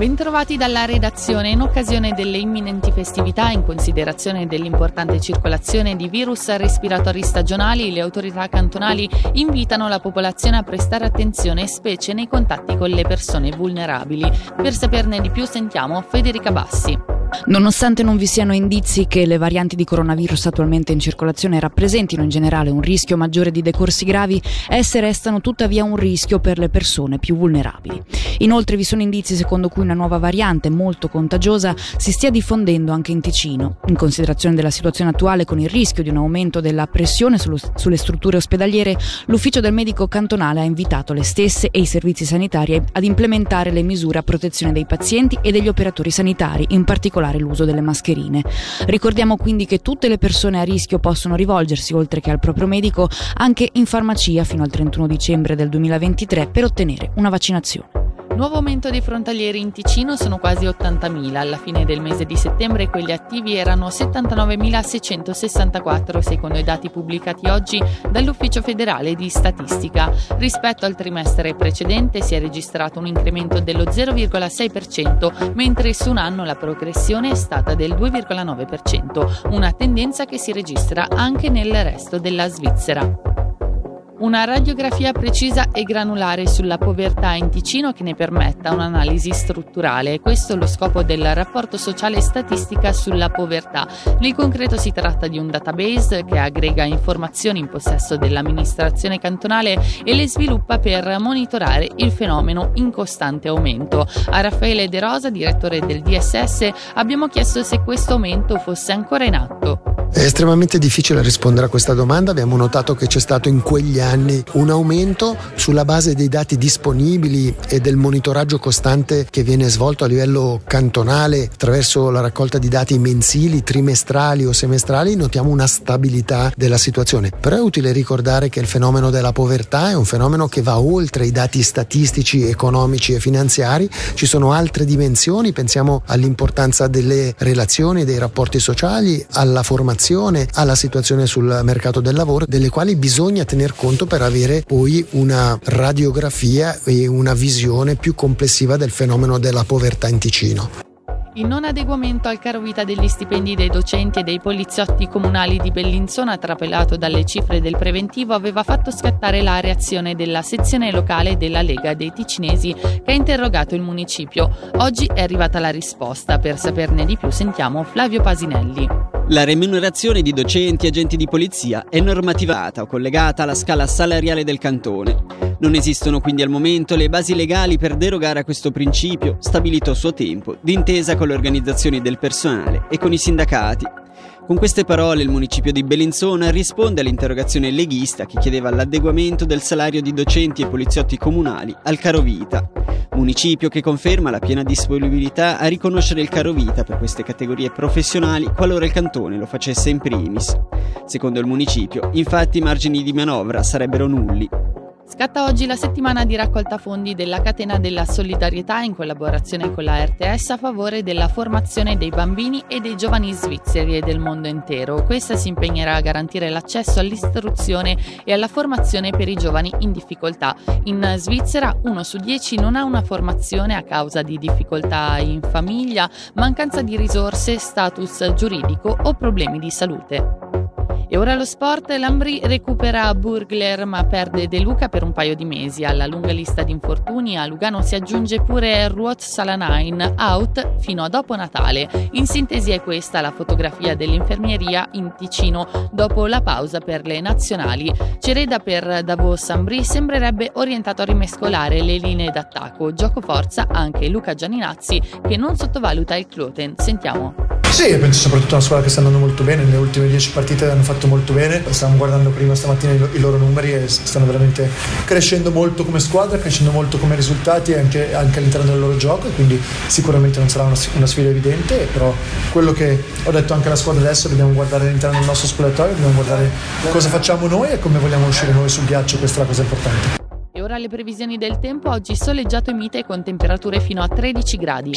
Bentrovati dalla redazione. In occasione delle imminenti festività, in considerazione dell'importante circolazione di virus respiratori stagionali, le autorità cantonali invitano la popolazione a prestare attenzione, specie nei contatti con le persone vulnerabili. Per saperne di più sentiamo Federica Bassi. Nonostante non vi siano indizi che le varianti di coronavirus attualmente in circolazione rappresentino in generale un rischio maggiore di decorsi gravi, esse restano tuttavia un rischio per le persone più vulnerabili. Inoltre vi sono indizi secondo cui una nuova variante molto contagiosa si stia diffondendo anche in Ticino. In considerazione della situazione attuale con il rischio di un aumento della pressione sullo, sulle strutture ospedaliere, l'ufficio del medico cantonale ha invitato le stesse e i servizi sanitari ad implementare le misure a protezione dei pazienti e degli operatori sanitari, in particolare particolare l'uso delle mascherine. Ricordiamo quindi che tutte le persone a rischio possono rivolgersi, oltre che al proprio medico, anche in farmacia fino al 31 dicembre del 2023 per ottenere una vaccinazione. Nuovo aumento dei frontalieri in Ticino sono quasi 80.000. Alla fine del mese di settembre quelli attivi erano 79.664 secondo i dati pubblicati oggi dall'Ufficio federale di statistica. Rispetto al trimestre precedente si è registrato un incremento dello 0,6%, mentre su un anno la progressione è stata del 2,9%, una tendenza che si registra anche nel resto della Svizzera. Una radiografia precisa e granulare sulla povertà in Ticino che ne permetta un'analisi strutturale. Questo è lo scopo del rapporto sociale statistica sulla povertà. Nel concreto si tratta di un database che aggrega informazioni in possesso dell'amministrazione cantonale e le sviluppa per monitorare il fenomeno in costante aumento. A Raffaele De Rosa, direttore del DSS, abbiamo chiesto se questo aumento fosse ancora in atto. È estremamente difficile rispondere a questa domanda, abbiamo notato che c'è stato in quegli anni un aumento sulla base dei dati disponibili e del monitoraggio costante che viene svolto a livello cantonale attraverso la raccolta di dati mensili, trimestrali o semestrali, notiamo una stabilità della situazione. Però è utile ricordare che il fenomeno della povertà è un fenomeno che va oltre i dati statistici, economici e finanziari, ci sono altre dimensioni, pensiamo all'importanza delle relazioni, dei rapporti sociali, alla formazione formazione, alla situazione sul mercato del lavoro, delle quali bisogna tener conto per avere poi una radiografia e una visione più complessiva del fenomeno della povertà in Ticino. Il non adeguamento al caro vita degli stipendi dei docenti e dei poliziotti comunali di Bellinzona, trapelato dalle cifre del preventivo, aveva fatto scattare la reazione della sezione locale della Lega dei Ticinesi che ha interrogato il municipio. Oggi è arrivata la risposta. Per saperne di più sentiamo Flavio Pasinelli. La remunerazione di docenti e agenti di polizia è normativata o collegata alla scala salariale del cantone. Non esistono quindi al momento le basi legali per derogare a questo principio, stabilito a suo tempo, d'intesa con le organizzazioni del personale e con i sindacati. Con queste parole il municipio di Bellinzona risponde all'interrogazione leghista che chiedeva l'adeguamento del salario di docenti e poliziotti comunali al caro vita. Municipio che conferma la piena disponibilità a riconoscere il caro vita per queste categorie professionali qualora il cantone lo facesse in primis. Secondo il municipio, infatti i margini di manovra sarebbero nulli Scatta oggi la settimana di raccolta fondi della Catena della Solidarietà in collaborazione con la RTS a favore della formazione dei bambini e dei giovani svizzeri e del mondo intero. Questa si impegnerà a garantire l'accesso all'istruzione e alla formazione per i giovani in difficoltà. In Svizzera uno su dieci non ha una formazione a causa di difficoltà in famiglia, mancanza di risorse, status giuridico o problemi di salute. E ora lo sport, l'Ambri recupera Burgler ma perde De Luca per un paio di mesi. Alla lunga lista di infortuni a Lugano si aggiunge pure Ruot Salanain, out fino a dopo Natale. In sintesi è questa la fotografia dell'infermieria in Ticino dopo la pausa per le nazionali. Cereda per Davos Ambri sembrerebbe orientato a rimescolare le linee d'attacco. Gioco forza anche Luca Gianinazzi che non sottovaluta il Cloten. Sentiamo. Sì, penso soprattutto una squadra che sta andando molto bene, nelle ultime 10 partite hanno fatto molto bene, stavamo guardando prima stamattina i loro numeri e stanno veramente crescendo molto come squadra, crescendo molto come risultati anche, anche all'interno del loro gioco e quindi sicuramente non sarà una, una, sfida evidente, però quello che ho detto anche alla squadra adesso, dobbiamo guardare all'interno del nostro spogliatoio, dobbiamo guardare cosa facciamo noi e come vogliamo uscire noi sul ghiaccio, questa è la cosa importante. E ora le previsioni del tempo, oggi soleggiato e mite con temperature fino a 13 gradi.